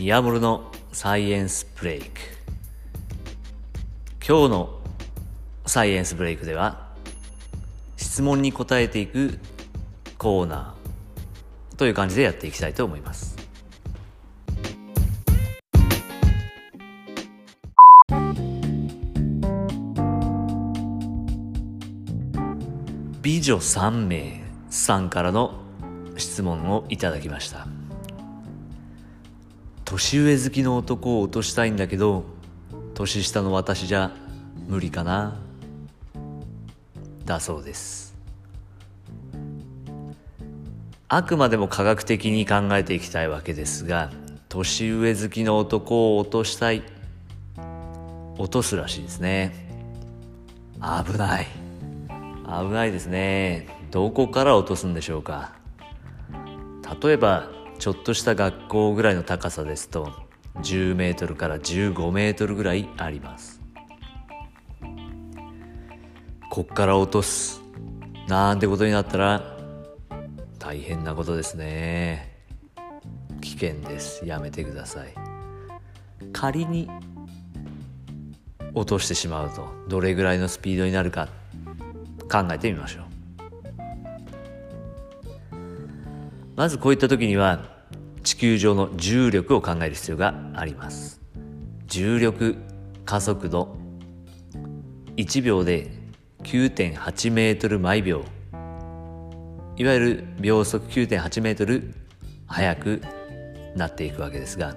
宮室のサイエンスブレイク。今日のサイエンスブレイクでは質問に答えていくコーナーという感じでやっていきたいと思います。美女3名さんからの質問をいただきました。年上好きの男を落としたいんだけど年下の私じゃ無理かな。だそうです。あくまでも科学的に考えていきたいわけですが年上好きの男を落としたい。落とすらしいですね。危ない。危ないですね。どこから落とすんでしょうか。例えばちょっとした学校ぐらいの高さですと10メートルから15メートルぐらいあります。こっから落とす。なんてことになったら大変なことですね。危険です。やめてください。仮に落としてしまうとどれぐらいのスピードになるか考えてみましょう。まずこういった時には地球上の重力を考える必要があります。重力加速度1秒で9.8メートル毎秒。いわゆる秒速9.8メートル速くなっていくわけですが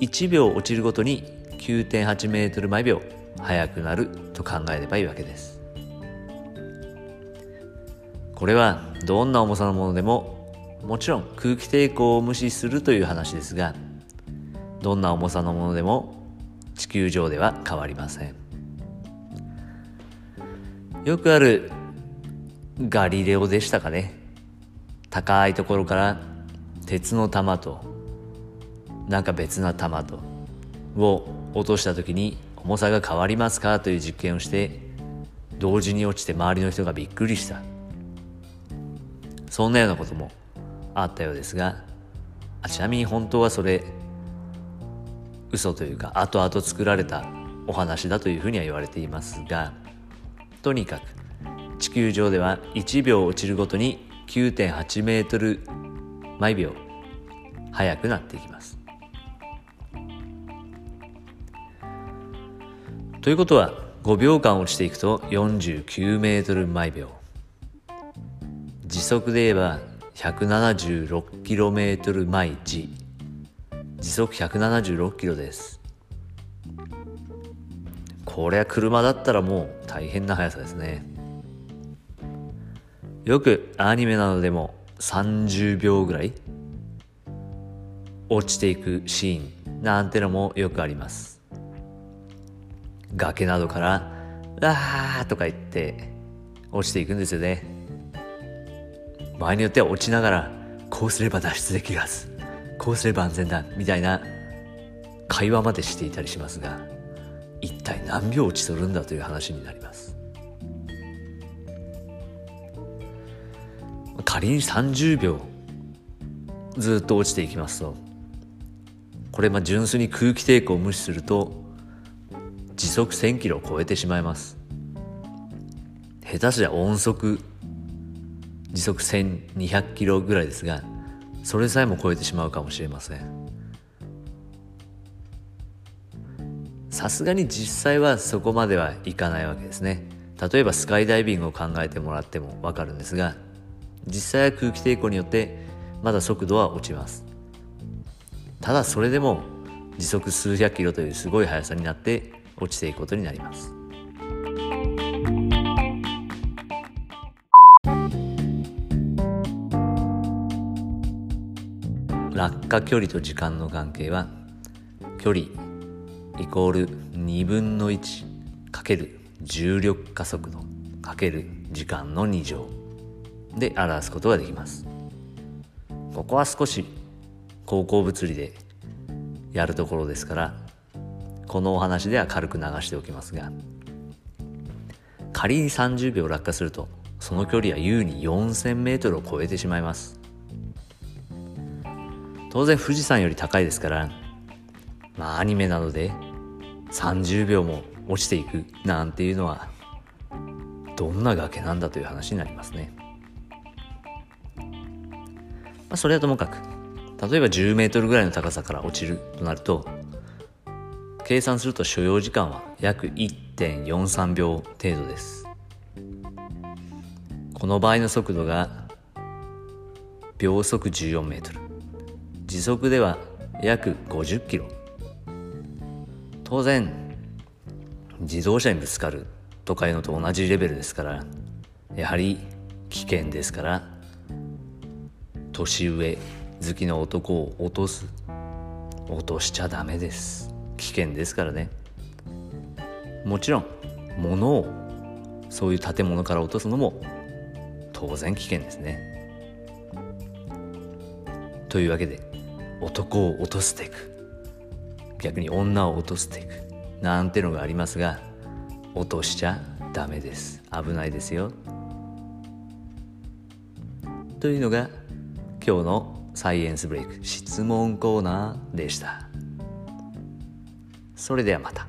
1秒落ちるごとに9.8メートル毎秒速くなると考えればいいわけです。これはどんな重さのものでももちろん空気抵抗を無視するという話ですがどんな重さのものでも地球上では変わりません。よくあるガリレオでしたかね。高いところから鉄の玉となんか別な玉とを落とした時に重さが変わりますかという実験をして同時に落ちて周りの人がびっくりした。そんなようなこともあったようですがあちなみに本当はそれ嘘というか後々作られたお話だというふうには言われていますがとにかく地球上では1秒落ちるごとに9.8メートル毎秒速くなっていきます。ということは5秒間落ちていくと49メートル毎秒。時速で言えば 176km 毎時。時速 176km です。これは車だったらもう大変な速さですね。よくアニメなどでも30秒ぐらい落ちていくシーンなんてのもよくあります。崖などから「あー」とか言って落ちていくんですよね。場合によっては落ちながらこうすれば脱出できるはずこうすれば安全だみたいな会話までしていたりしますが一体何秒落ちとるんだという話になります。仮に30秒ずっと落ちていきますとこれまあ純粋に空気抵抗を無視すると時速1000キロを超えてしまいます。下手すりゃ音速時速1200キロぐらいですがそれさえも超えてしまうかもしれません。さすがに実際はそこまではいかないわけですね。例えばスカイダイビングを考えてもらってもわかるんですが実際は空気抵抗によってまだ速度は落ちます。ただそれでも時速数百キロというすごい速さになって落ちていくことになります。落下距離と時間の関係は距離イコール2分の1かける重力加速度かける時間の2乗で表すことができます。ここは少し高校物理でやるところですからこのお話では軽く流しておきますが仮に30秒落下するとその距離は優に 4000m を超えてしまいます。当然富士山より高いですからまあアニメなどで30秒も落ちていくなんていうのはどんな崖なんだという話になりますね。まあ、それはともかく例えば10メートルぐらいの高さから落ちるとなると計算すると所要時間は約1.43秒程度ですこの場合の速度が秒速14メートル時速では約50キロ。当然自動車にぶつかるとかいうのと同じレベルですからやはり危険ですから年上好きな男を落とす落としちゃダメです。危険ですからね。もちろん物をそういう建物から落とすのも当然危険ですね。というわけで男を落としていく。逆に女を落としていく。なんてのがありますが落としちゃダメです。危ないですよ。というのが今日のサイエンスブレイク質問コーナーでした。それではまた。